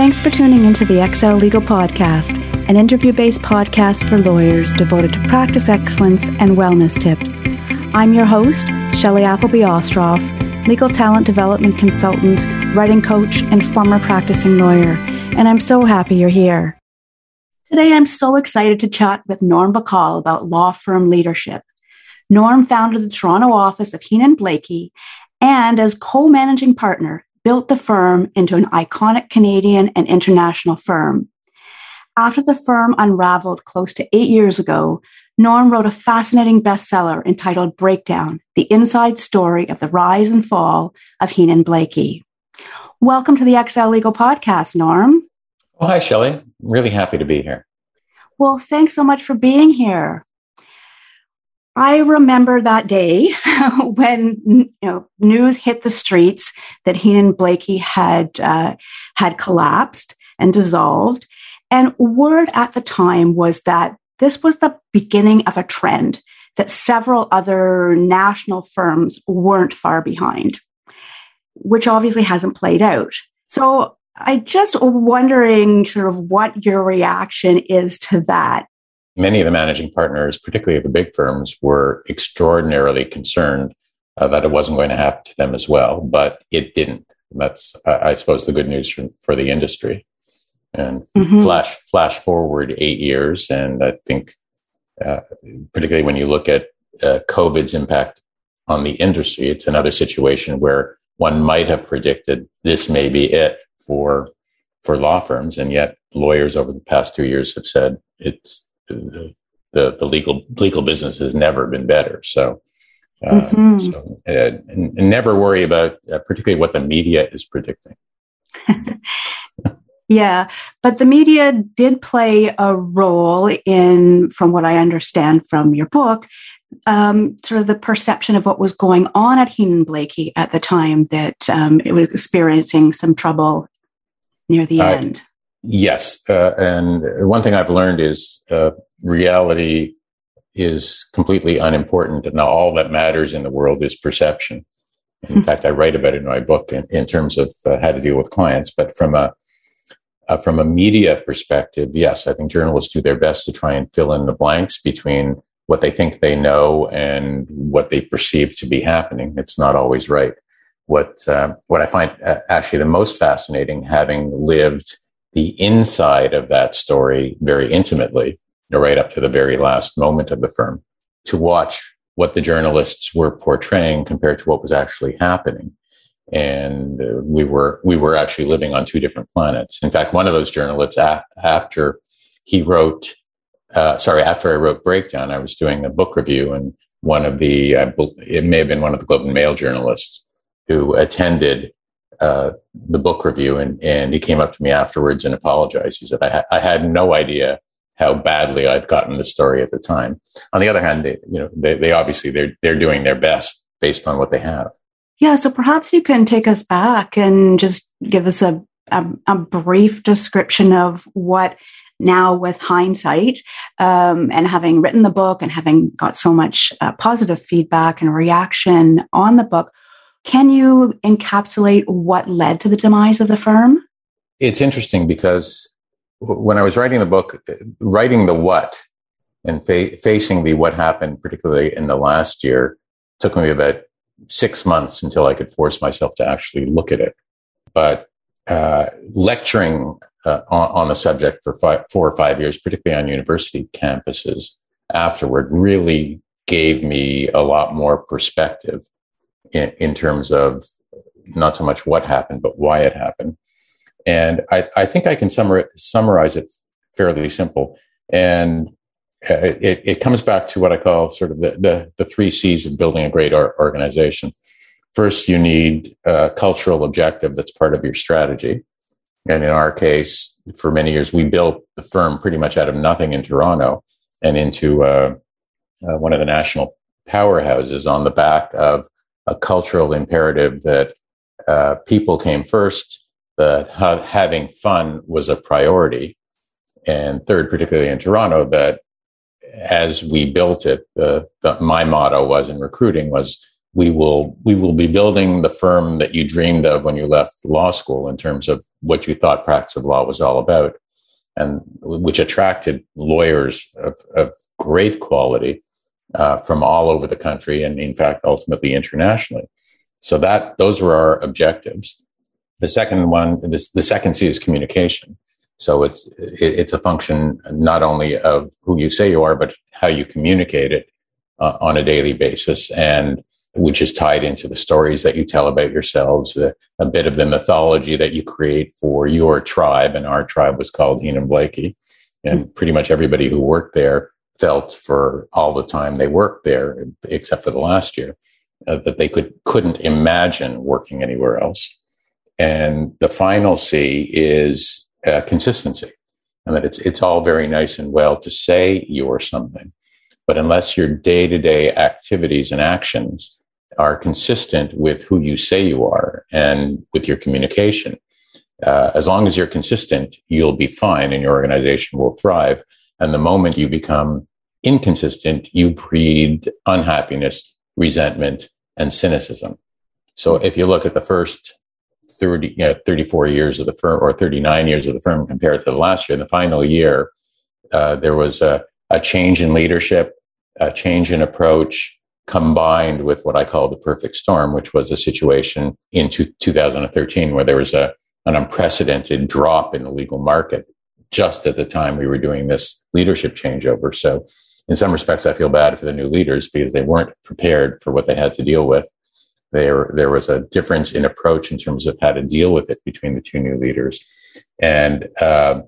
Thanks for tuning into the Excel Legal Podcast, an interview based podcast for lawyers devoted to practice excellence and wellness tips. I'm your host, Shelley Appleby Ostroff, legal talent development consultant, writing coach, and former practicing lawyer, and I'm so happy you're here. Today, I'm so excited to chat with Norm Bacal about law firm leadership. Norm founded the Toronto office of Heenan Blaikie and, as co managing partner, built the firm into an iconic Canadian and international firm. After the firm unraveled close to eight years ago, Norm wrote a fascinating bestseller entitled Breakdown The Inside Story of the Rise and Fall of Heenan Blaikie. Welcome to the XL Legal Podcast, Norm. Well, hi, Shelley. Really happy to be here. Well, thanks so much for being here. I remember that day when you know news hit the streets that Heenan Blaikie had uh, had collapsed and dissolved, and word at the time was that this was the beginning of a trend that several other national firms weren't far behind, which obviously hasn't played out. So I just wondering sort of what your reaction is to that many of the managing partners, particularly of the big firms, were extraordinarily concerned uh, that it wasn't going to happen to them as well, but it didn't. That's, uh, I suppose, the good news for, for the industry. And mm-hmm. flash flash forward eight years, and I think, uh, particularly when you look at uh, COVID's impact on the industry, it's another situation where one might have predicted this may be it for for law firms, and yet lawyers over the past two years have said it's the, the, legal legal business has never been better. So, uh, mm-hmm. so uh, and, and, never worry about uh, particularly what the media is predicting. yeah, but the media did play a role in, from what I understand from your book, um, sort of the perception of what was going on at Heenan Blaikie at the time that um, it was experiencing some trouble near the end. Yes, uh, and one thing I've learned is uh, reality is completely unimportant, and all that matters in the world is perception. In hmm. fact, I write about it in my book in, in terms of uh, how to deal with clients. But from a uh, from a media perspective, yes, I think journalists do their best to try and fill in the blanks between what they think they know and what they perceive to be happening. It's not always right. What uh, what I find uh, actually the most fascinating, having lived the inside of that story very intimately, right up to the very last moment of the firm, to watch what the journalists were portraying compared to what was actually happening. And uh, we were we were actually living on two different planets. In fact, one of those journalists, a- after he wrote, uh, sorry, after I wrote Breakdown, I was doing a book review, and one of the uh, it may have been one of the Globe and Mail journalists who attended uh, the book review, and and he came up to me afterwards and apologized. He said, "I, ha- I had no idea how badly I'd gotten the story at the time." On the other hand, they, you know, they, they obviously they're they're doing their best based on what they have. Yeah, so perhaps you can take us back and just give us a, a, a brief description of what now with hindsight um, and having written the book and having got so much uh, positive feedback and reaction on the book can you encapsulate what led to the demise of the firm? It's interesting because when I was writing the book, writing the what and fa- facing the what happened, particularly in the last year, took me about six months until I could force myself to actually look at it. But uh, lecturing uh, on, on, the subject for five, four or five years, particularly on university campuses afterward, really gave me a lot more perspective in, in terms of not so much what happened, but why it happened. And I, I think I can summar, summarize it fairly simple. And uh, it, it comes back to what I call sort of the, the, the three C's of building a great organization. First, you need a cultural objective that's part of your strategy. And in our case, for many years, we built the firm pretty much out of nothing in Toronto and into uh, uh, one of the national powerhouses on the back of a cultural imperative that uh, people came first, that ha- having fun was a priority. And third, particularly in Toronto, that as we built it, the, my motto was in recruiting was we will we will be building the firm that you dreamed of when you left law school in terms of what you thought practice of law was all about and which attracted lawyers of, of great quality uh, from all over the country and in fact ultimately internationally so that those were our objectives the second one this, the second c is communication so it's it's a function not only of who you say you are but how you communicate it uh, on a daily basis and which is tied into the stories that you tell about yourselves, a, a bit of the mythology that you create for your tribe. And our tribe was called Heenan Blaikie, And pretty much everybody who worked there felt for all the time they worked there, except for the last year, uh, that they could couldn't imagine working anywhere else. And the final C is uh, consistency, and that it's it's all very nice and well to say you're something, but unless your day to day activities and actions are consistent with who you say you are and with your communication. Uh, as long as you're consistent, you'll be fine and your organization will thrive. And the moment you become inconsistent, you breed unhappiness, resentment, and cynicism. So if you look at the first 30, you know, 34 years of the firm or 39 years of the firm compared to the last year, the final year, uh, there was a, a change in leadership, a change in approach, combined with what I call the perfect storm, which was a situation in two, 2013 where there was a, an unprecedented drop in the legal market just at the time we were doing this leadership changeover. So, in some respects, I feel bad for the new leaders because they weren't prepared for what they had to deal with. There, there was a difference in approach in terms of how to deal with it between the two new leaders. And uh,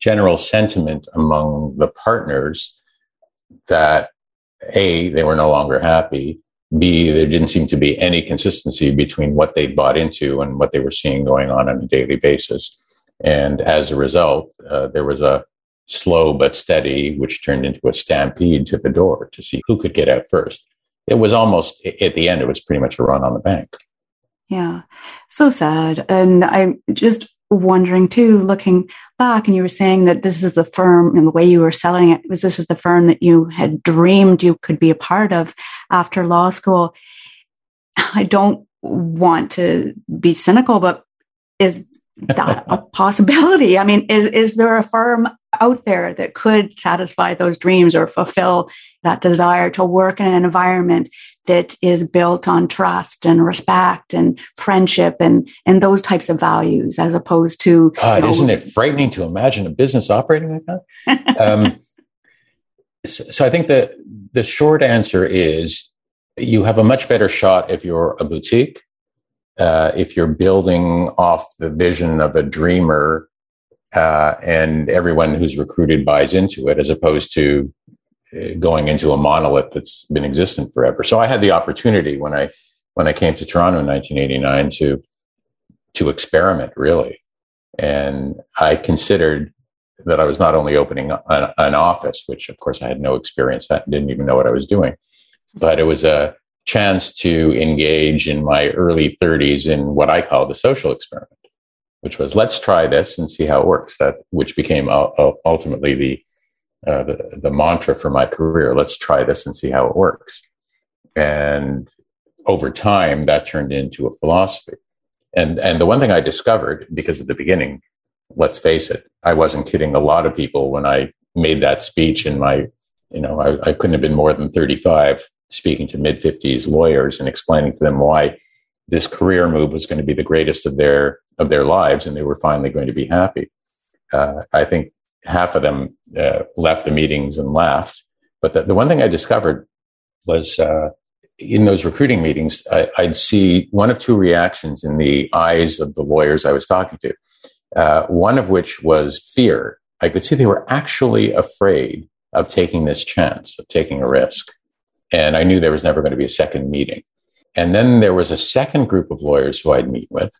general sentiment among the partners that a, they were no longer happy. B, there didn't seem to be any consistency between what they bought into and what they were seeing going on on a daily basis. And as a result, uh, there was a slow but steady, which turned into a stampede to the door to see who could get out first. It was almost at the end, it was pretty much a run on the bank. Yeah, so sad. And I'm just wondering too, looking back, and you were saying that this is the firm and the way you were selling it was this is the firm that you had dreamed you could be a part of after law school. I don't want to be cynical, but is that a possibility? I mean, is is there a firm out there that could satisfy those dreams or fulfill that desire to work in an environment that is built on trust and respect and friendship and and those types of values as opposed to God, know, isn't it frightening to imagine a business operating like that? um, so, so I think that the short answer is you have a much better shot if you're a boutique, uh, if you're building off the vision of a dreamer uh, and everyone who's recruited buys into it, as opposed to uh, going into a monolith that's been existent forever. So I had the opportunity when I when I came to Toronto in 1989 to to experiment really, and I considered that I was not only opening an, an office, which of course I had no experience, I didn't even know what I was doing, but it was a chance to engage in my early 30s in what I call the social experiment which was let's try this and see how it works. That which became uh, ultimately the, uh, the the mantra for my career. Let's try this and see how it works. And over time, that turned into a philosophy. And and the one thing I discovered because at the beginning, let's face it, I wasn't kidding a lot of people when I made that speech in my, you know, I, I couldn't have been more than 35 speaking to mid 50s lawyers and explaining to them why this career move was going to be the greatest of their of their lives, and they were finally going to be happy. Uh, I think half of them uh, left the meetings and laughed. But the, the one thing I discovered was uh, in those recruiting meetings, I, would see one of two reactions in the eyes of the lawyers I was talking to. Uh, one of which was fear. I could see they were actually afraid of taking this chance, of taking a risk. And I knew there was never going to be a second meeting. And then there was a second group of lawyers who I'd meet with,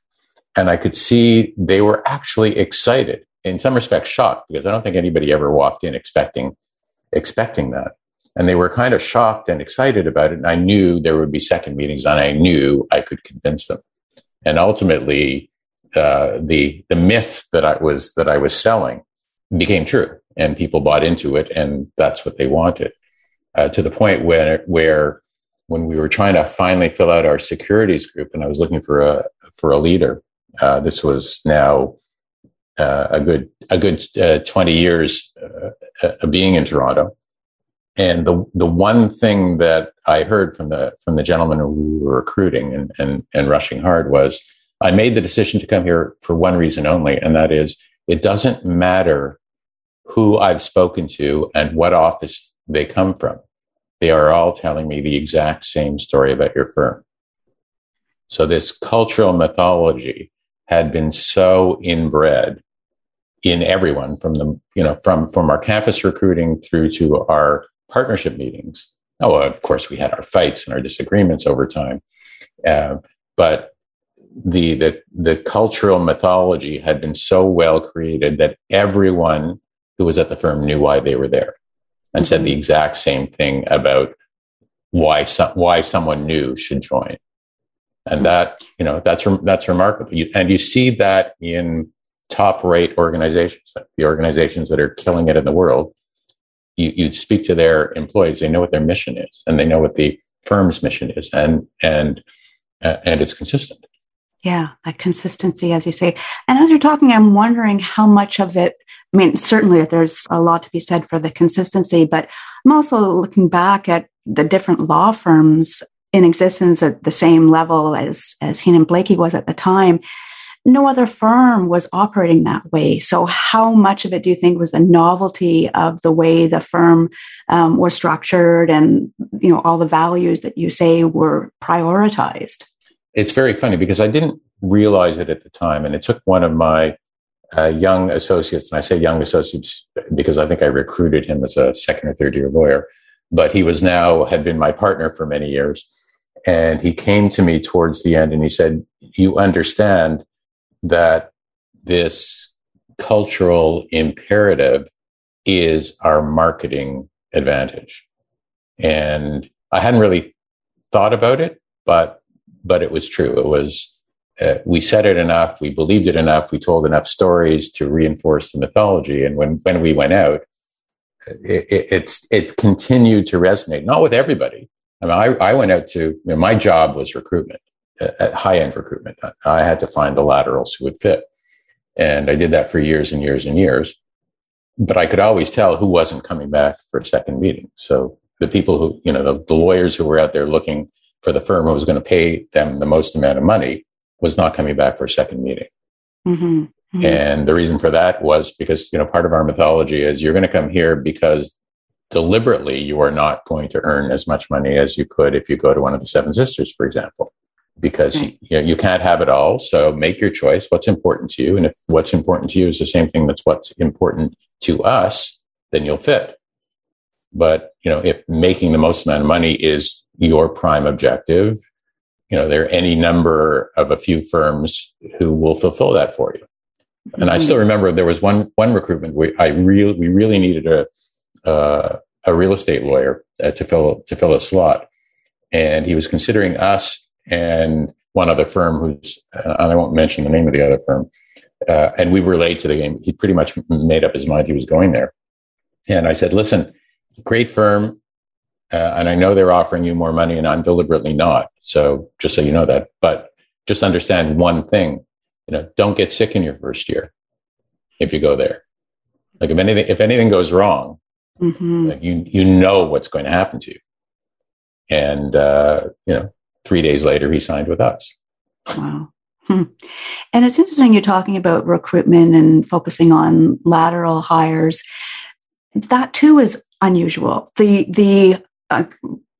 and I could see they were actually excited, in some respects shocked, because I don't think anybody ever walked in expecting expecting that. And they were kind of shocked and excited about it. And I knew there would be second meetings, and I knew I could convince them. And ultimately, uh, the the myth that I was that I was selling became true, and people bought into it, and that's what they wanted. Uh, to the point where where when we were trying to finally fill out our securities group, and I was looking for a for a leader. Uh, this was now uh, a good a good uh, twenty years uh, being in Toronto, and the the one thing that I heard from the from the gentleman who we were recruiting and and, and rushing hard was, I made the decision to come here for one reason only, and that is it doesn't matter who I've spoken to and what office they come from. They are all telling me the exact same story about your firm. So this cultural mythology had been so inbred in everyone from the, you know, from, from our campus recruiting through to our partnership meetings. Oh, of course, we had our fights and our disagreements over time. Uh, but the, the, the cultural mythology had been so well created that everyone who was at the firm knew why they were there and mm-hmm. said the mm-hmm. exact same thing about why some, why someone new should join. And that, you know, that's, that's remarkable. You, and you see that in top rate organizations, like the organizations that are killing it in the world. You, you speak to their employees, they know what their mission is and they know what the firm's mission is and, and, uh, and it's consistent. Yeah, that consistency, as you say. And as you're talking, I'm wondering how much of it, I mean, certainly there's a lot to be said for the consistency, but I'm also looking back at the different law firms in existence at the same level as, as Heenan Blaikie was at the time. No other firm was operating that way. So, how much of it do you think was the novelty of the way the firm um, was structured, and you know all the values that you say were prioritized? It's very funny because I didn't realize it at the time. And it took one of my uh, young associates, and I say young associates because I think I recruited him as a second or third year lawyer, but he was now had been my partner for many years. And he came to me towards the end and he said, You understand that this cultural imperative is our marketing advantage. And I hadn't really thought about it, but but it was true. It was, uh, we said it enough, we believed it enough, we told enough stories to reinforce the mythology. And when, when we went out, it, it, it's, it continued to resonate, not with everybody. I mean, I, I went out to, you know, my job was recruitment, uh, high end recruitment. I had to find the laterals who would fit. And I did that for years and years and years. But I could always tell who wasn't coming back for a second meeting. So the people who, you know, the, the lawyers who were out there looking for the firm who was going to pay them the most amount of money was not coming back for a second meeting. Mm-hmm. Mm-hmm. And the reason for that was because, you know, part of our mythology is you're going to come here because deliberately you are not going to earn as much money as you could if you go to one of the seven sisters, for example, because right. you, know, you can't have it all. So make your choice. What's important to you? And if what's important to you is the same thing that's what's important to us, then you'll fit. But, you know, if making the most amount of money is your prime objective, you know, there are any number of a few firms who will fulfill that for you. And mm-hmm. I still remember there was one one recruitment we I really we really needed a uh, a real estate lawyer uh, to fill to fill a slot, and he was considering us and one other firm who's and I won't mention the name of the other firm. Uh, and we were late to the game. He pretty much made up his mind he was going there. And I said, "Listen, great firm, uh, and I know they're offering you more money, and I'm deliberately not. So just so you know that, but just understand one thing: you know, don't get sick in your first year if you go there. Like if anything, if anything goes wrong, mm-hmm. like you you know what's going to happen to you. And uh, you know, three days later, he signed with us. Wow. Hmm. And it's interesting you're talking about recruitment and focusing on lateral hires. That too is unusual. The the a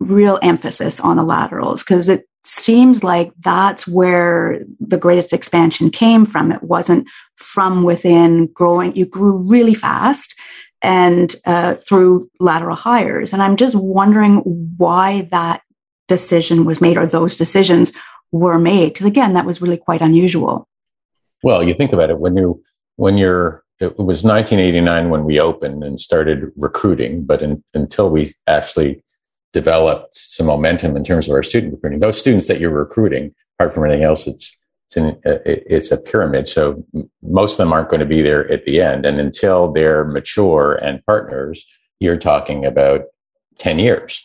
real emphasis on the laterals because it seems like that's where the greatest expansion came from. It wasn't from within growing, you grew really fast and uh, through lateral hires. And I'm just wondering why that decision was made or those decisions were made. Because again, that was really quite unusual. Well, you think about it when you when you're it was 1989 when we opened and started recruiting, but in, until we actually developed some momentum in terms of our student recruiting. Those students that you're recruiting, apart from anything else, it's it's, an, uh, it's a pyramid. So most of them aren't going to be there at the end, and until they're mature and partners, you're talking about ten years.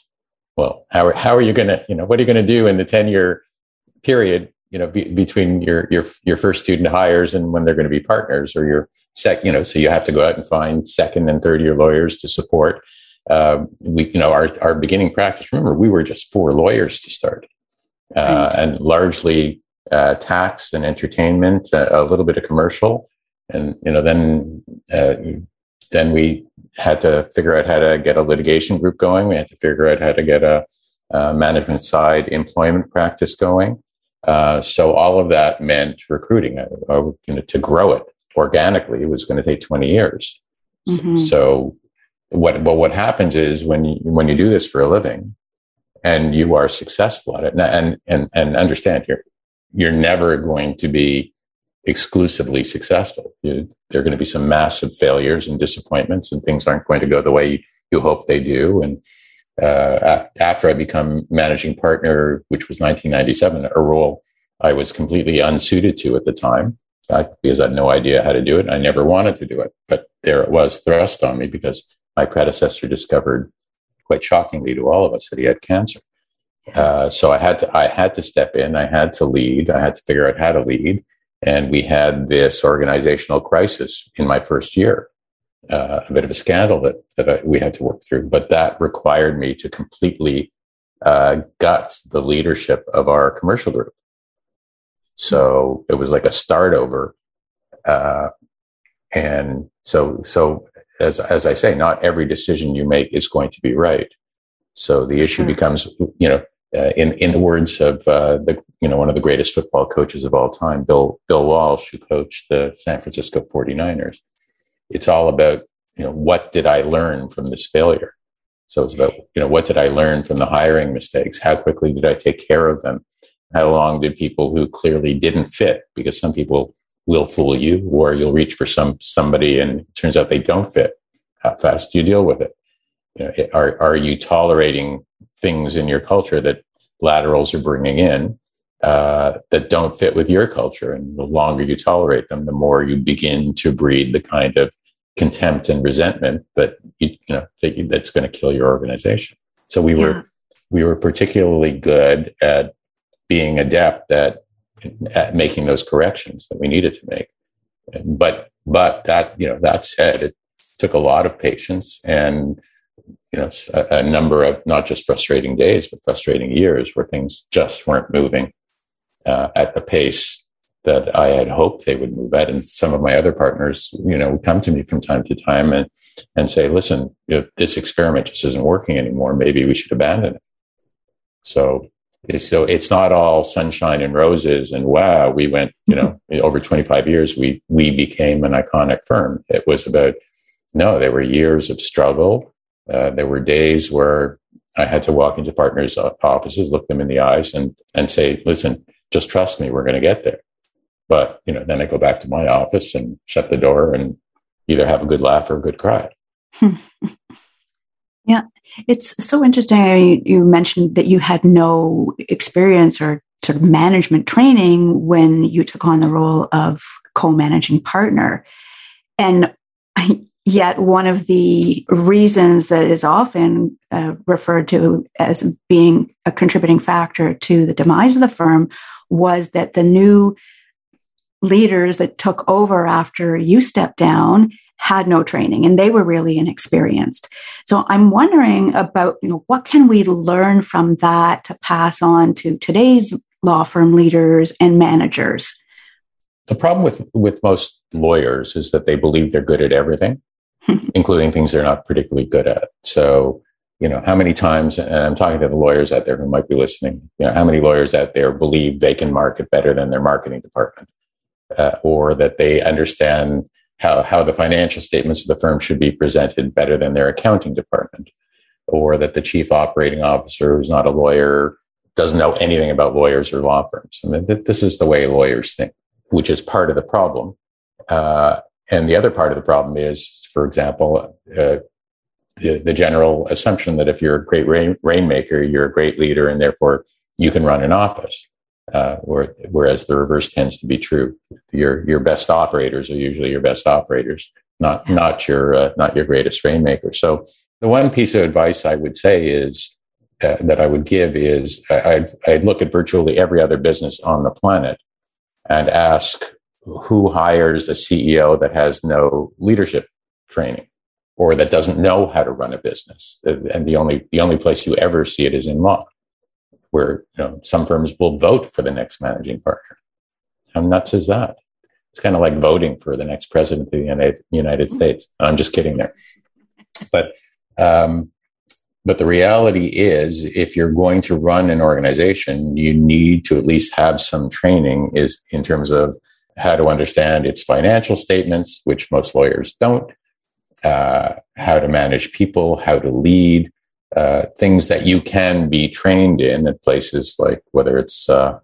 well, how, how are you going to, you know, what are you going to do in the 10 year period, you know, be, between your, your, your first student hires and when they're going to be partners or your sec, you know, so you have to go out and find second and third year lawyers to support. Uh, we, you know, our, our beginning practice, remember, we were just four lawyers to start uh, right. and largely uh, tax and entertainment, uh, a little bit of commercial. And, you know, then, uh, then we had to figure out how to get a litigation group going. We had to figure out how to get a, a management side employment practice going. Uh, so all of that meant recruiting. Uh, uh, you know, to grow it organically, it was going to take 20 years. Mm-hmm. So what, but what happens is when you, when you do this for a living and you are successful at it and, and, and understand you're, you're never going to be exclusively successful. You, there are going to be some massive failures and disappointments, and things aren't going to go the way you hope they do. And uh, after I become managing partner, which was 1997, a role I was completely unsuited to at the time uh, because I had no idea how to do it. I never wanted to do it, but there it was thrust on me because my predecessor discovered, quite shockingly to all of us, that he had cancer. Uh, so I had to I had to step in. I had to lead. I had to figure out how to lead. And we had this organizational crisis in my first year, uh, a bit of a scandal that, that I, we had to work through. But that required me to completely uh, gut the leadership of our commercial group. So it was like a start over. Uh, and so, so as, as I say, not every decision you make is going to be right. So the issue becomes, you know, uh, in in the words of uh, the you know one of the greatest football coaches of all time, Bill Bill Walsh, who coached the San Francisco 49ers. It's all about you know what did I learn from this failure. So it's about you know what did I learn from the hiring mistakes? How quickly did I take care of them? How long did people who clearly didn't fit? Because some people will fool you, or you'll reach for some somebody and it turns out they don't fit. How fast do you deal with it? You know, are are you tolerating things in your culture that laterals are bringing in uh, that don't fit with your culture. And the longer you tolerate them, the more you begin to breed the kind of contempt and resentment that you, you know that's going to kill your organization. So we yeah. were we were particularly good at being adept at at making those corrections that we needed to make. But but that you know that said, it took a lot of patience and you know a, a, number of not just frustrating days but frustrating years where things just weren't moving uh, at the pace that I had hoped they would move at. And some of my other partners, you know, would come to me from time to time and and say, "Listen, know, this experiment just isn't working anymore. Maybe we should abandon it." So. So it's not all sunshine and roses and wow, we went, you know, over 25 years, we, we became an iconic firm. It was about, no, there were years of struggle, uh, there were days where I had to walk into partners' offices, look them in the eyes, and and say, "Listen, just trust me, we're going to get there." But you know, then I go back to my office and shut the door and either have a good laugh or a good cry. yeah, it's so interesting. You mentioned that you had no experience or sort of management training when you took on the role of co-managing partner, and Yet, one of the reasons that is often uh, referred to as being a contributing factor to the demise of the firm was that the new leaders that took over after you stepped down had no training and they were really inexperienced. So I'm wondering about, you know, what can we learn from that to pass on to today's law firm leaders and managers? The problem with with most lawyers is that they believe they're good at everything. including things they're not particularly good at. So, you know, how many times, and I'm talking to the lawyers out there who might be listening, you know, how many lawyers out there believe they can market better than their marketing department, uh, or that they understand how, how the financial statements of the firm should be presented better than their accounting department, or that the chief operating officer who's not a lawyer doesn't know anything about lawyers or law firms. I mean, this is the way lawyers think, which is part of the problem. Uh, and the other part of the problem is, for example, uh, the, the, general assumption that if you're a great rain, rainmaker, you're a great leader, and therefore you can run an office. Uh, whereas the reverse tends to be true. Your your best operators are usually your best operators, not not your uh, not your greatest rainmaker. So the one piece of advice I would say is uh, that I would give is I'd, I'd look at virtually every other business on the planet and ask who hires a CEO that has no leadership training or that doesn't know how to run a business. And the only the only place you ever see it is in law, where you know some firms will vote for the next managing partner. How nuts is that? It's kind of like voting for the next president of the United States. I'm just kidding there, but um, but the reality is, if you're going to run an organization, you need to at least have some training is in terms of how to understand its financial statements, which most lawyers don't, uh, how to manage people, how to lead, uh, things that you can be trained in at places like whether it's uh,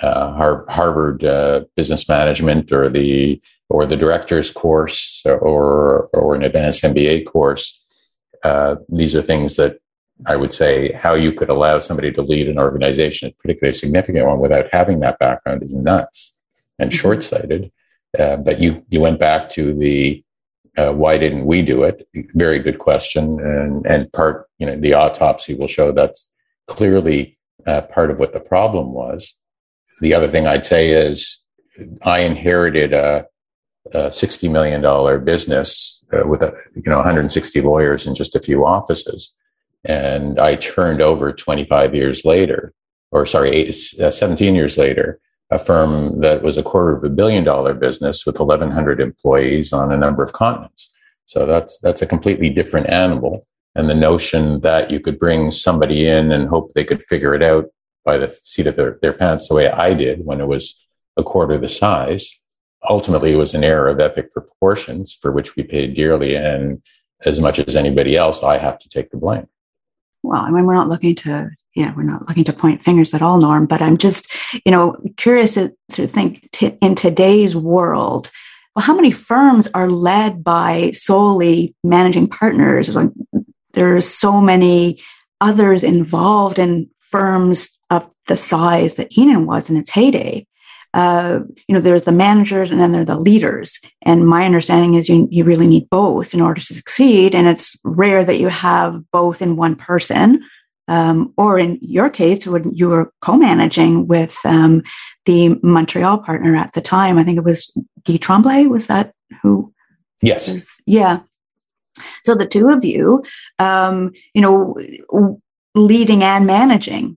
uh Harvard uh, Business Management or the or the Director's course or or an advanced MBA course uh, these are things that I would say how you could allow somebody to lead an organization, particularly a significant one, without having that background is nuts and mm-hmm. short sighted. Uh, but you you went back to the uh, why didn't we do it? Very good question, and and part you know the autopsy will show that's clearly uh, part of what the problem was. The other thing I'd say is I inherited a a $60 million business uh, with a, you know 160 lawyers in just a few offices and i turned over 25 years later or sorry eight, uh, 17 years later a firm that was a quarter of a billion dollar business with 1100 employees on a number of continents so that's that's a completely different animal and the notion that you could bring somebody in and hope they could figure it out by the seat of their, their pants the way i did when it was a quarter the size ultimately it was an error of epic proportions for which we paid dearly. And as much as anybody else, I have to take the blame. Well, I mean, we're not looking to, yeah, we're not looking to point fingers at all, Norm, but I'm just, you know, curious to, think t- in today's world, well, how many firms are led by solely managing partners? There's so many others involved in firms of the size that Heenan was in its heyday uh, you know, there's the managers and then there are the leaders. And my understanding is you, you really need both in order to succeed. And it's rare that you have both in one person. Um, or in your case, when you were co-managing with um, the Montreal partner at the time, I think it was Guy Tremblay. Was that who? Yes. Was, yeah. So the two of you, um, you know, leading and managing,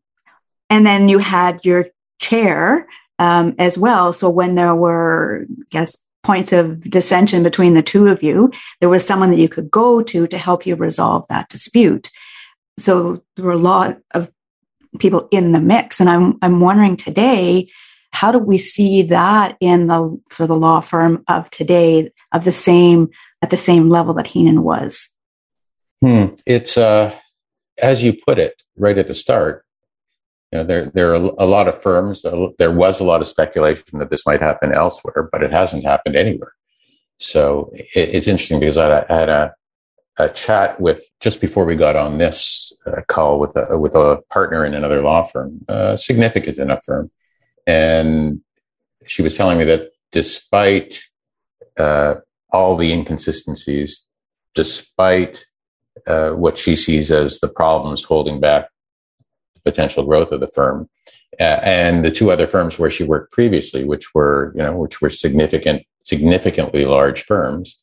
and then you had your chair um, as well. So when there were, I guess, points of dissension between the two of you, there was someone that you could go to to help you resolve that dispute. So there were a lot of people in the mix, and I'm I'm wondering today, how do we see that in the sort of the law firm of today, of the same at the same level that Heenan was? Hmm. It's uh, as you put it right at the start you know, there there are a lot of firms. There was a lot of speculation that this might happen elsewhere, but it hasn't happened anywhere. So it's interesting because I, I had a, a chat with just before we got on this uh, call with a with a partner in another law firm, a significant enough firm, and she was telling me that despite uh, all the inconsistencies, despite uh, what she sees as the problems holding back potential growth of the firm. Uh, and the two other firms where she worked previously, which were, you know, which were significant, significantly large firms,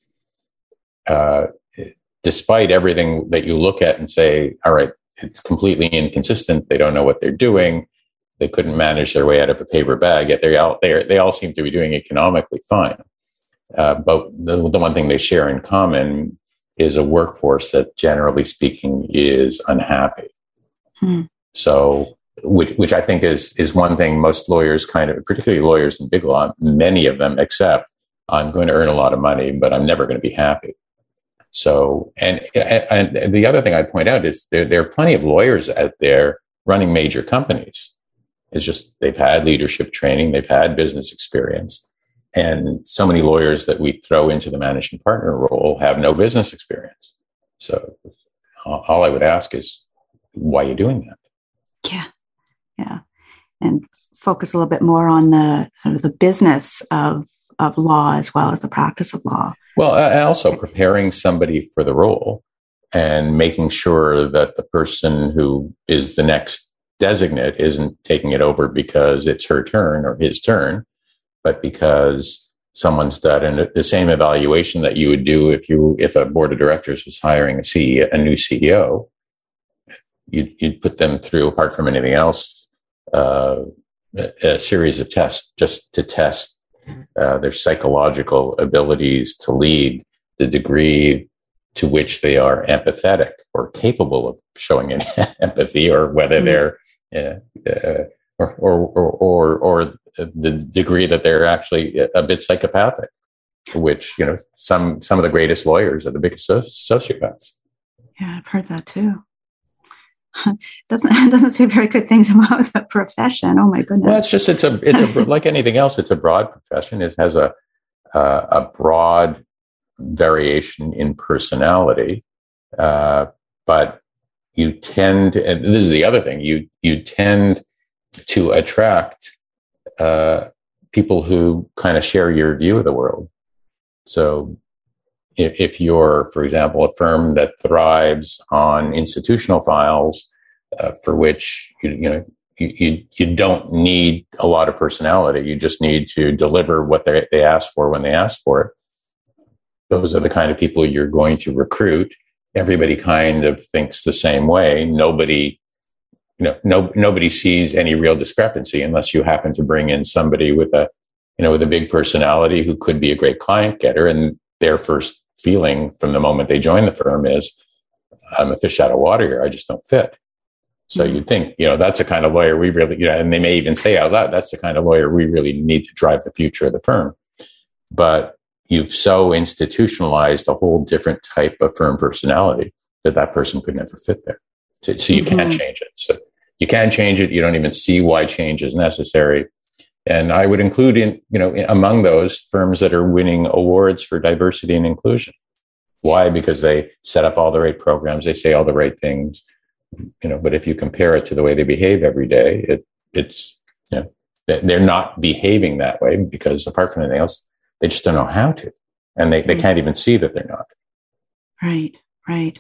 uh, despite everything that you look at and say, all right, it's completely inconsistent. They don't know what they're doing. They couldn't manage their way out of a paper bag. Yet they're out there. They all seem to be doing economically fine. Uh, but the, the one thing they share in common is a workforce that, generally speaking, is unhappy. Hmm. So, which, which I think is, is one thing most lawyers kind of, particularly lawyers in big law, many of them accept. I'm going to earn a lot of money, but I'm never going to be happy. So, and, and the other thing I'd point out is there, there are plenty of lawyers out there running major companies. It's just they've had leadership training, they've had business experience. And so many lawyers that we throw into the managing partner role have no business experience. So all I would ask is, why are you doing that? Yeah. Yeah. And focus a little bit more on the sort of the business of of law as well as the practice of law. Well, also preparing somebody for the role. and making sure that the person who is the next designate isn't taking it over because it's her turn or his turn, but because someone's done the same evaluation that you would do if you if a board of directors was hiring a CEO, a new CEO. You'd, you'd put them through, apart from anything else, uh, a, series of tests just to test uh, their psychological abilities to lead, the degree to which they are empathetic or capable of showing empathy, or whether mm-hmm. they're uh, uh, or, or, or, or, the degree that they're actually a bit psychopathic, which, you know, some, some of the greatest lawyers are the biggest sociopaths. Yeah, I've heard that too. doesn't doesn't say very good things about the profession. Oh my goodness. Well, it's just it's a it's a like anything else. It's a broad profession. It has a uh, a broad variation in personality, uh, but you tend, and this is the other thing, you you tend to attract uh, people who kind of share your view of the world. So if, you're, for example, a firm that thrives on institutional files, uh, for which you, you know you, you, you, don't need a lot of personality. You just need to deliver what they, they ask for when they ask for it. Those are the kind of people you're going to recruit. Everybody kind of thinks the same way. Nobody you know, no, nobody sees any real discrepancy unless you happen to bring in somebody with a, you know, with a big personality who could be a great client getter. And their first feeling from the moment they join the firm is, I'm a fish out of water here. I just don't fit. So mm-hmm. you'd think, you know, that's the kind of lawyer we really, you know, and they may even say out loud, that's the kind of lawyer we really need to drive the future of the firm. But you've so institutionalized a whole different type of firm personality that that person could never fit there. So, so you mm-hmm. can't change it. So you can change it. You don't even see why change is necessary. And I would include in, you know, among those firms that are winning awards for diversity and inclusion. Why? Because they set up all the right programs. They say all the right things, you know, but if you compare it to the way they behave every day, it, it's, you know, they're not behaving that way because apart from anything else, they just don't know how to. And they, they can't even see that they're not. Right, right.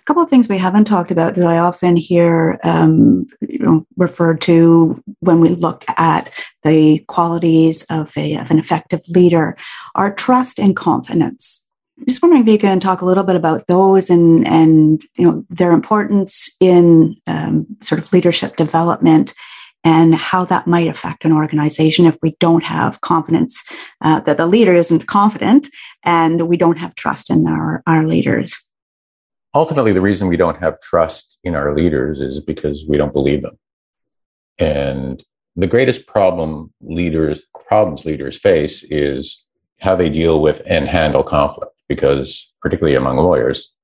A couple of things we haven't talked about that I often hear um, you know, referred to when we look at the qualities of, a, of an effective leader are trust and confidence. I'm just wondering if you can talk a little bit about those and and you know their importance in um, sort of leadership development and how that might affect an organization if we don't have confidence uh, that the leader isn't confident and we don't have trust in our, our leaders ultimately the reason we don't have trust in our leaders is because we don't believe them. And the greatest problem leaders problems leaders face is how they deal with and handle conflict because particularly among lawyers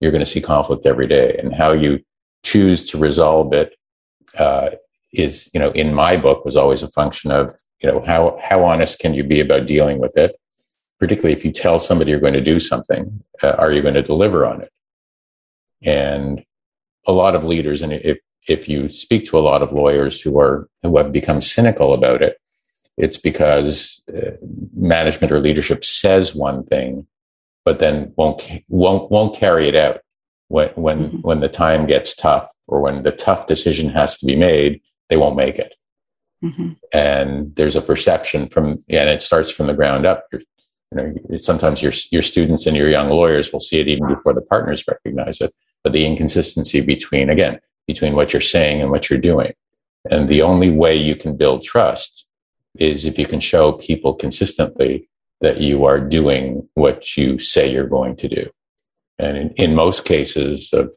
you're going to see conflict every day. And how you choose to resolve it uh, is, you know in my book was always a function of you know how how honest can you be about dealing with it particularly if you tell somebody you're going to do something, uh, are you going to deliver on it? And a lot of leaders, and if if you speak to a lot of lawyers who are who have become cynical about it, it's because uh, management or leadership says one thing, but then won't won't won't carry it out when when mm-hmm. when the time gets tough or when the tough decision has to be made. They won't make it. Mm-hmm. And there's a perception from, and it starts from the ground up. You're, you know, sometimes your your students and your young lawyers will see it even before the partners recognize it but the inconsistency between, again, between what you're saying and what you're doing. And the only way you can build trust is if you can show people consistently that you are doing what you say you're going to do. And in, in most cases of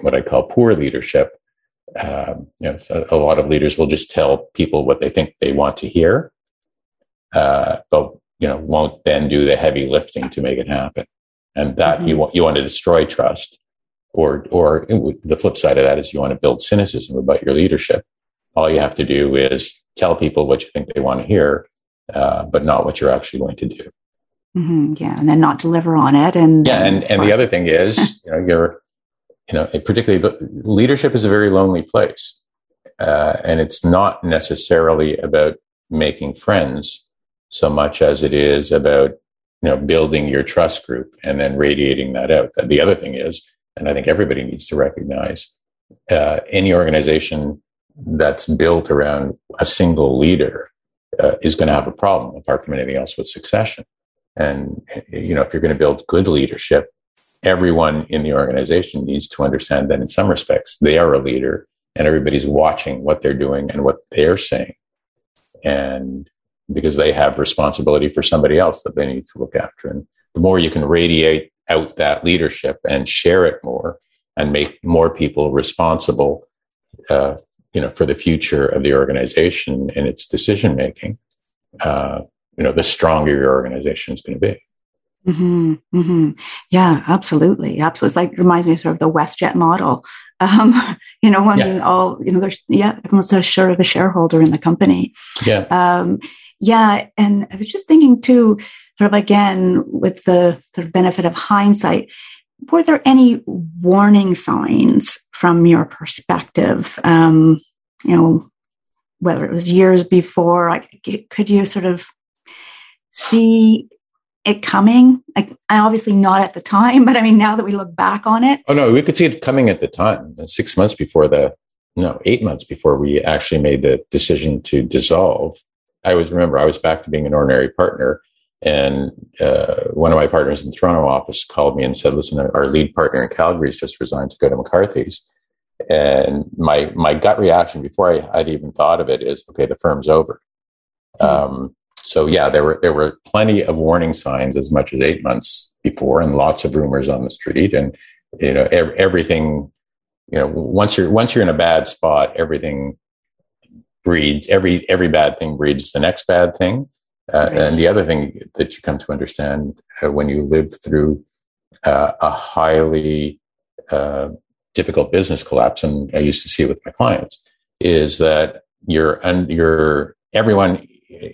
what I call poor leadership, um, you know, a, a, lot of leaders will just tell people what they think they want to hear, uh, but you know won't then do the heavy lifting to make it happen. And that mm-hmm. you want you want to destroy trust or or the flip side of that is you want to build cynicism about your leadership. All you have to do is tell people what you think they want to hear, uh, but not what you're actually going to do. Mm-hmm, yeah, and then not deliver on it. And yeah, and and the other thing is, you know, you're, you know, particularly the, leadership is a very lonely place, uh, and it's not necessarily about making friends so much as it is about you know, building your trust group and then radiating that out. The other thing is, and I think everybody needs to recognize, uh, any organization that's built around a single leader uh, is going to have a problem apart from anything else with succession. And, you know, if you're going to build good leadership, everyone in the organization needs to understand that in some respects, they are a leader and everybody's watching what they're doing and what they're saying. And because they have responsibility for somebody else that they need to look after. And the more you can radiate out that leadership and share it more and make more people responsible, uh, you know, for the future of the organization and its decision making, uh, you know, the stronger your organization is going to be. Mm-hmm, mm-hmm. Yeah, absolutely, absolutely. It's like reminds me sort of the WestJet model. Um, you know, when yeah. all you know, there's yeah, everyone's a sort of a shareholder in the company. Yeah. Um, yeah, and I was just thinking too, sort of again with the sort of benefit of hindsight. Were there any warning signs from your perspective? Um, you know, whether it was years before, like, could you sort of see it coming? Like, I obviously not at the time, but I mean, now that we look back on it. Oh, no, we could see it coming at the time, six months before the, no, eight months before we actually made the decision to dissolve. I always remember I was back to being an ordinary partner. And uh, one of my partners in the Toronto office called me and said, listen, our lead partner in Calgary has just resigned to go to McCarthy's. And my, my gut reaction before I had even thought of it is, okay, the firm's over. Mm-hmm. Um, so yeah, there were there were plenty of warning signs as much as eight months before, and lots of rumors on the street, and you know ev- everything. You know, once you're once you're in a bad spot, everything breeds every every bad thing breeds the next bad thing. Uh, right. And the other thing that you come to understand uh, when you live through uh, a highly uh, difficult business collapse, and I used to see it with my clients, is that you're and you're everyone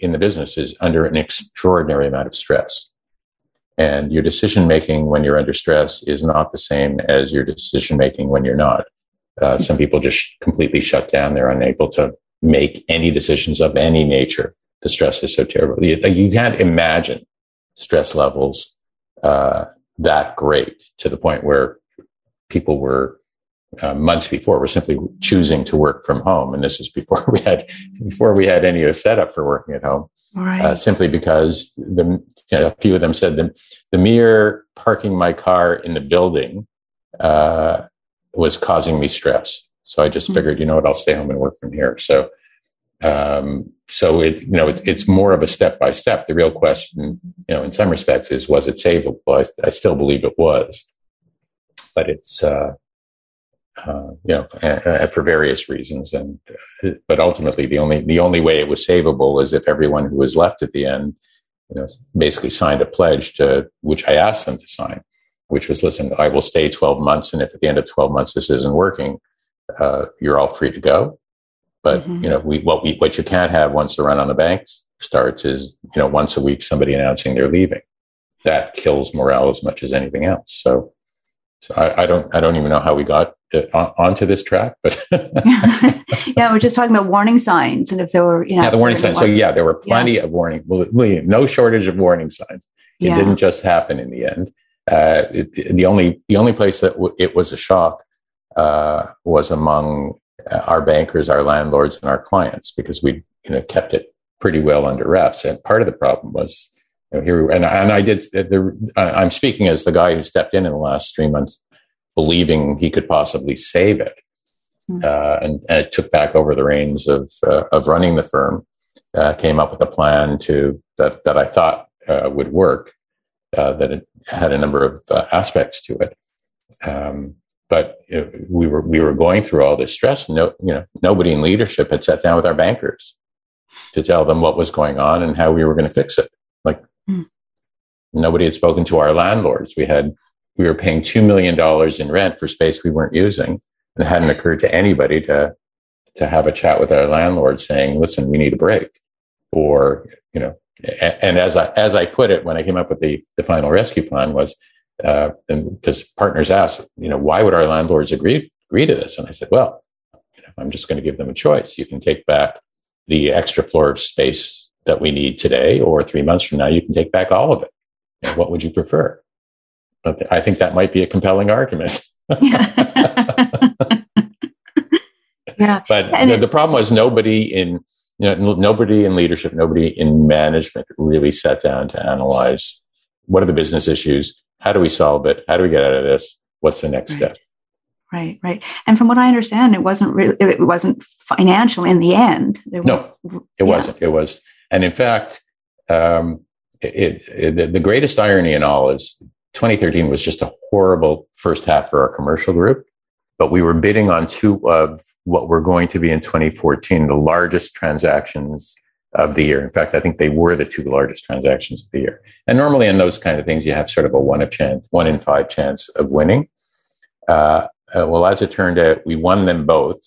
in the business is under an extraordinary amount of stress. And your decision making when you're under stress is not the same as your decision making when you're not. Uh, some people just completely shut down. They're unable to make any decisions of any nature. The stress is so terrible. You, you can't imagine stress levels uh, that great to the point where people were uh, months before were simply choosing to work from home, and this is before we had before we had any of the setup for working at home. Right. Uh, simply because the you know, a few of them said the, the mere parking my car in the building uh, was causing me stress. So I just mm-hmm. figured, you know what, I'll stay home and work from here. So, um, so it you know it, it's more of a step by step. The real question, you know, in some respects, is was it savable? I, I still believe it was, but it's uh, uh, you know, for various reasons. And uh, but ultimately, the only the only way it was savable is if everyone who was left at the end, you know, basically signed a pledge to which I asked them to sign, which was, listen, I will stay 12 months, and if at the end of 12 months this isn't working, uh, you're all free to go. But mm-hmm. you know, we what we what you can't have once the run on the banks starts is you know once a week somebody announcing they're leaving. That kills morale as much as anything else. So so I, I, don't I don't even know how we got on, onto this track, but yeah, we're just talking about warning signs, and if there were you know yeah the warning signs. So yeah, there were plenty yeah. of warning, no shortage of warning signs. It yeah. didn't just happen in the end. Uh, it, the only the only place that w- it was a shock uh, was among uh, our bankers, our landlords, and our clients because we you know kept it pretty well under wraps. And part of the problem was know, here and and I did. The, I'm speaking as the guy who stepped in in the last three months, believing he could possibly save it, mm-hmm. uh, and, and took back over the reins of uh, of running the firm. Uh, came up with a plan to that that I thought uh, would work. Uh, that it had a number of uh, aspects to it. Um, but we were we were going through all this stress. No, you know, nobody in leadership had sat down with our bankers to tell them what was going on and how we were going to fix it. Like Mm. Nobody had spoken to our landlords. We had we were paying two million dollars in rent for space we weren't using, and it hadn't occurred to anybody to to have a chat with our landlord saying, "Listen, we need a break," or you know. And as I as I put it when I came up with the the final rescue plan was uh, because partners asked, you know, why would our landlords agree agree to this? And I said, well, you know, I'm just going to give them a choice. You can take back the extra floor of space that we need today, or three months from now, you can take back all of it. what would you prefer? But I think that might be a compelling argument. yeah. But the, the, problem was nobody in you know nobody in leadership, nobody in management really sat down to analyze what are the business issues, how do we solve it, how do we get out of this, what's the next right. step. Right, right. And from what I understand, it wasn't really it wasn't financial in the end. no, it yeah. wasn't. It was, and in fact, um, it, it, the greatest irony in all is 2013 was just a horrible first half for our commercial group, but we were bidding on two of what were going to be in 2014 the largest transactions of the year. In fact, I think they were the two largest transactions of the year. And normally in those kind of things, you have sort of a one of chance, one in five chance of winning. Uh, uh, well, as it turned out, we won them both,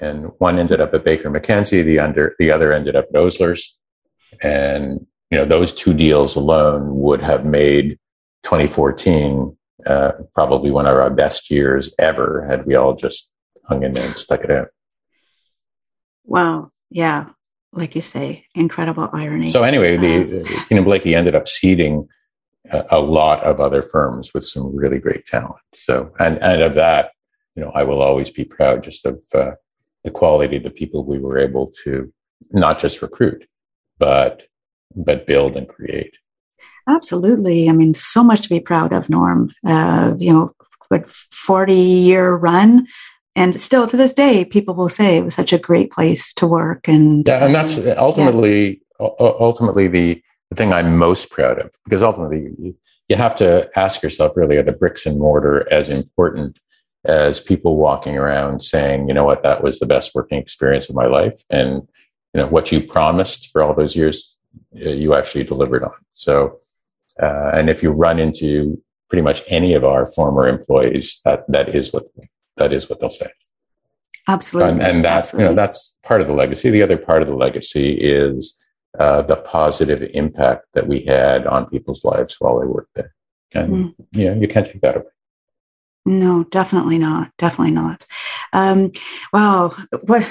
and one ended up at Baker McKenzie, the under the other ended up at Osler's, and you know those two deals alone would have made 2014 uh, probably one of our best years ever had we all just hung in there and stuck it out. Wow. Yeah. Like you say, incredible irony. So anyway, the uh, Heenan Blaikie ended up seeding a, a, lot of other firms with some really great talent. So, and, and of that, you know, I will always be proud just of uh, the quality of the people we were able to not just recruit, but, but build and create. Absolutely. I mean, so much to be proud of, Norm. Uh, you know, good 40 year run. And still to this day, people will say it was such a great place to work. And, yeah, and that's ultimately, yeah. ultimately the, the thing I'm most proud of, because ultimately you have to ask yourself really, are the bricks and mortar as important as people walking around saying, you know what, that was the best working experience of my life. And, you know, what you promised for all those years, you actually delivered on. So uh, and if you run into pretty much any of our former employees, that that is what that is what they'll say. Absolutely, and, and that's you know that's part of the legacy. The other part of the legacy is uh, the positive impact that we had on people's lives while they worked there, and mm. you know you can't take that away. No, definitely not. Definitely not. Um, wow. What?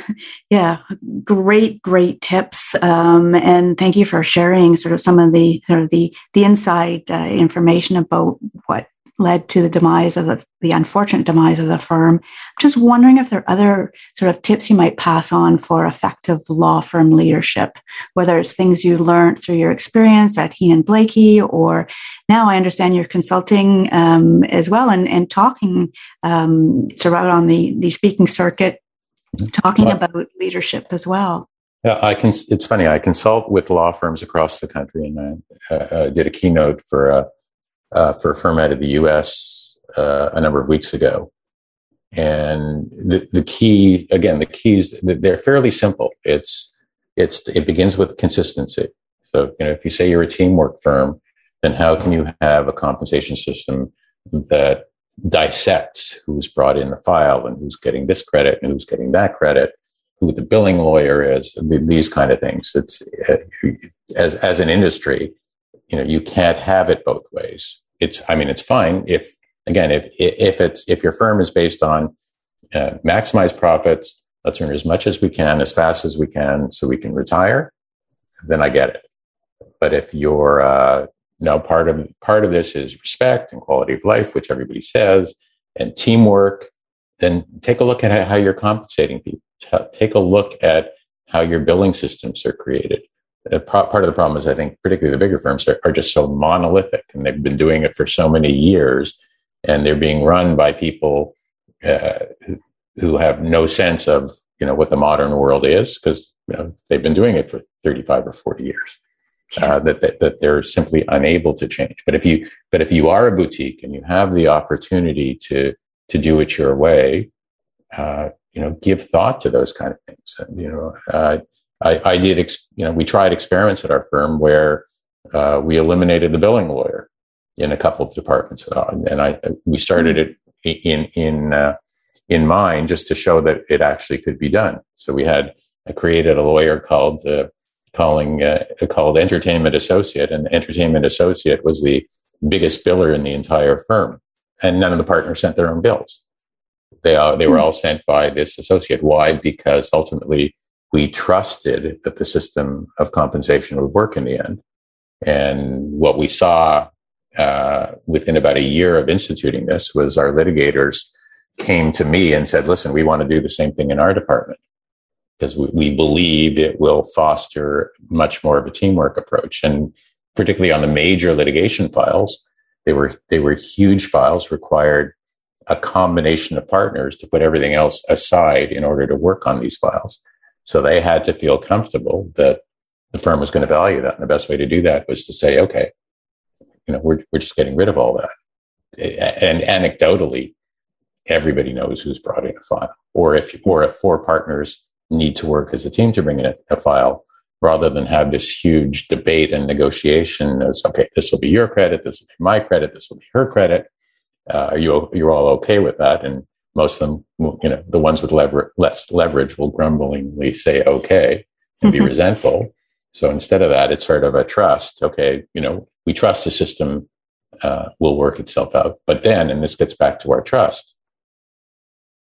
Yeah. Great, great tips. Um, and thank you for sharing sort of some of the sort of the the inside uh, information about what led to the demise of the, the unfortunate demise of the firm. Just wondering if there are other sort of tips you might pass on for effective law firm leadership, whether it's things you learned through your experience at Heenan Blaikie, or now I understand you're consulting um, as well and, and talking um, sort of out on the, the speaking circuit, talking well, about leadership as well. Yeah, I can. It's funny. I consult with law firms across the country, and I uh, uh, did a keynote for a uh, for a firm out of the US uh, a number of weeks ago. And the, the key, again, the keys, they're fairly simple. It's, it's, it begins with consistency. So, you know, if you say you're a teamwork firm, then how can you have a compensation system that dissects who's brought in the file and who's getting this credit and who's getting that credit, who the billing lawyer is, these kind of things. It's uh, as as an industry, you know, you can't have it both ways it's i mean it's fine if again if if it's if your firm is based on uh, maximize profits let's earn as much as we can as fast as we can so we can retire then i get it. But if you're uh, no part of part of this is respect and quality of life which everybody says and teamwork then take a look at how you're compensating people. Take a look at how your billing systems are created part of the problem is I think particularly the bigger firms are, are, just so monolithic and they've been doing it for so many years and they're being run by people uh, who have no sense of you know what the modern world is because you know, they've been doing it for 35 or 40 years uh, that, that, that they're simply unable to change. But if you but if you are a boutique and you have the opportunity to to do it your way uh, you know give thought to those kind of things. You know uh, I, I did, ex, you know, we tried experiments at our firm where uh, we eliminated the billing lawyer in a couple of departments, uh, and I we started it in in uh, in mind just to show that it actually could be done. So we had I created a lawyer called uh, calling uh, called Entertainment Associate, and Entertainment Associate was the biggest biller in the entire firm, and none of the partners sent their own bills. They uh, they were hmm. all sent by this associate. Why? Because ultimately we trusted that the system of compensation would work in the end. And what we saw uh, within about a year of instituting this was our litigators came to me and said, listen, we want to do the same thing in our department because we, we believe it will foster much more of a teamwork approach. And particularly on the major litigation files, they were, they were huge files, required a combination of partners to put everything else aside in order to work on these files. So they had to feel comfortable that the firm was going to value that. And the best way to do that was to say, okay, you know, we're, we're just getting rid of all that. And anecdotally, everybody knows who's brought in a file. Or if, or if four partners need to work as a team to bring in a, a file, rather than have this huge debate and negotiation as, okay, this will be your credit, this will be my credit, this will be her credit. Uh, are you, you're all okay with that? And most of them, you know, the ones with lever- less leverage will grumblingly say okay and be mm-hmm. resentful. So instead of that, it's sort of a trust. Okay, you know, we trust the system uh, will work itself out. But then, and this gets back to our trust,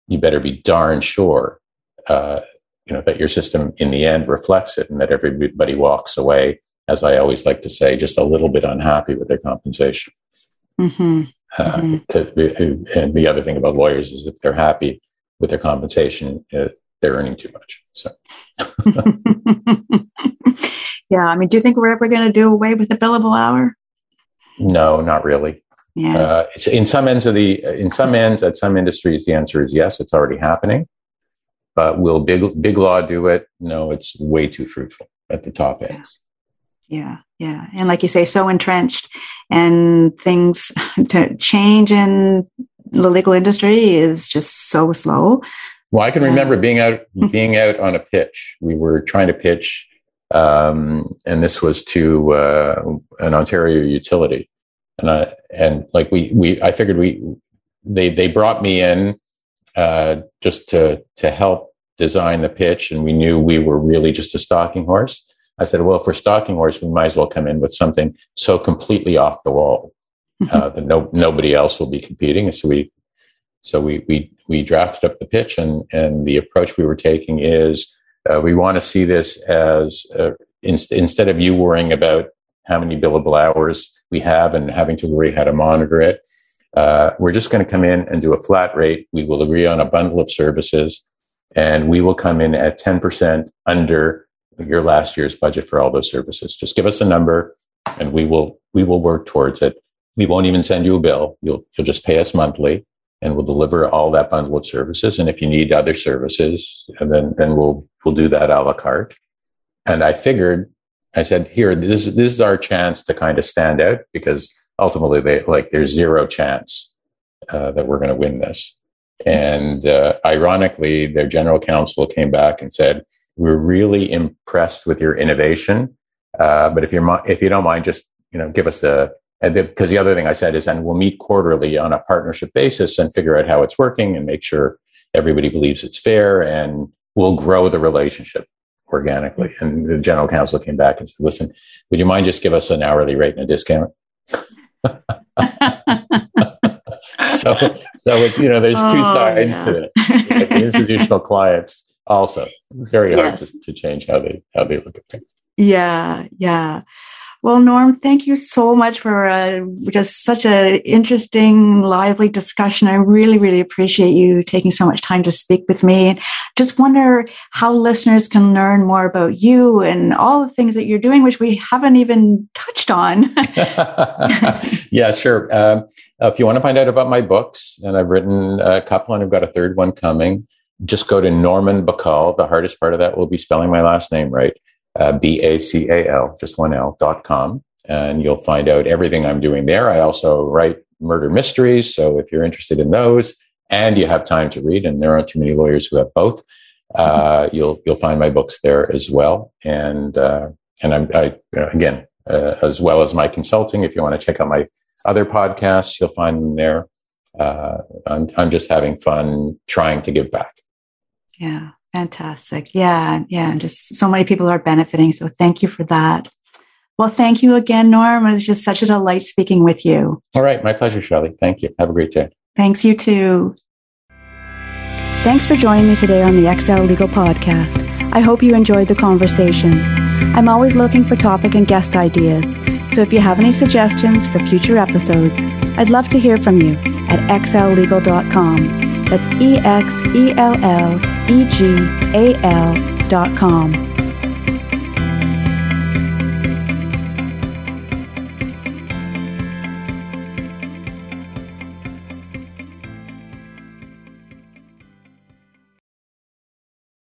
you better be darn sure, uh, you know, that your system in the end reflects it, and that everybody walks away, as I always like to say, just a little bit unhappy with their compensation. Mm-hmm. Uh, mm-hmm. and the other thing about lawyers is if they're happy with their compensation, uh, they're earning too much. So. yeah, I mean, do you think we're ever going to do away with the billable hour? No, not really. Yeah. Uh, it's in some ends of the in some ends at some industries the answer is yes, it's already happening. But will big big law do it? No, it's way too fruitful at the top ends. Yeah, yeah, and like you say, so entrenched, and things to change in the legal industry is just so slow. Well, I can remember being out being out on a pitch. We were trying to pitch, um, and this was to uh, an Ontario utility, and I and like we we I figured we they they brought me in uh, just to to help design the pitch, and we knew we were really just a stalking horse. I said, well, if we're stalking horse, we might as well come in with something so completely off the wall uh, that no nobody else will be competing. So we so we we we drafted up the pitch, and and the approach we were taking is uh, we want to see this as uh, in, instead of you worrying about how many billable hours we have and having to worry how to monitor it. Uh, we're just going to come in and do a flat rate. We will agree on a bundle of services, and we will come in at 10% under your last year's budget for all those services. Just give us a number, and we will we will work towards it. We won't even send you a bill. You'll you'll just pay us monthly, and we'll deliver all that bundle of services. And if you need other services, and then then we'll we'll do that a la carte. And I figured, I said, here, this this is our chance to kind of stand out because ultimately, they like there's zero chance uh, that we're going to win this. And uh, ironically, their general counsel came back and said, "We're really impressed with your innovation, uh, but if you're if you don't mind, just you know, give us the because the, the other thing I said is, and we'll meet quarterly on a partnership basis and figure out how it's working and make sure everybody believes it's fair and we'll grow the relationship organically. And the general counsel came back and said, listen, would you mind just give us an hourly rate and a discount? so, so it, you know, there's two oh, sides yeah. to it. The institutional clients also very hard yes. to, to change how they how they look at things. Yeah, yeah. Well, Norm, thank you so much for uh, just such an interesting, lively discussion. I really, really appreciate you taking so much time to speak with me. And just wonder how listeners can learn more about you and all the things that you're doing, which we haven't even touched on. yeah, sure. Um, if you want to find out about my books, and I've written a couple, and I've got a third one coming. Just go to Norman Bacal. The hardest part of that will be spelling my last name right uh, B A C A L, just one L, dot com. And you'll find out everything I'm doing there. I also write murder mysteries. So if you're interested in those and you have time to read, and there aren't too many lawyers who have both, uh, you'll, you'll find my books there as well. And, uh, and I'm, I, again, uh, as well as my consulting, if you want to check out my other podcasts, you'll find them there. Uh, I'm, I'm just having fun trying to give back. Yeah. Fantastic. Yeah. Yeah. And just so many people are benefiting. So thank you for that. Well, thank you again, Norm. It was just such a delight speaking with you. All right. My pleasure, Shelley. Thank you. Have a great day. Thanks, you too. Thanks for joining me today on the Exel Legal Podcast. I hope you enjoyed the conversation. I'm always looking for topic and guest ideas. So if you have any suggestions for future episodes, I'd love to hear from you at exellegal.com. That's E X E L L E G A L dot com.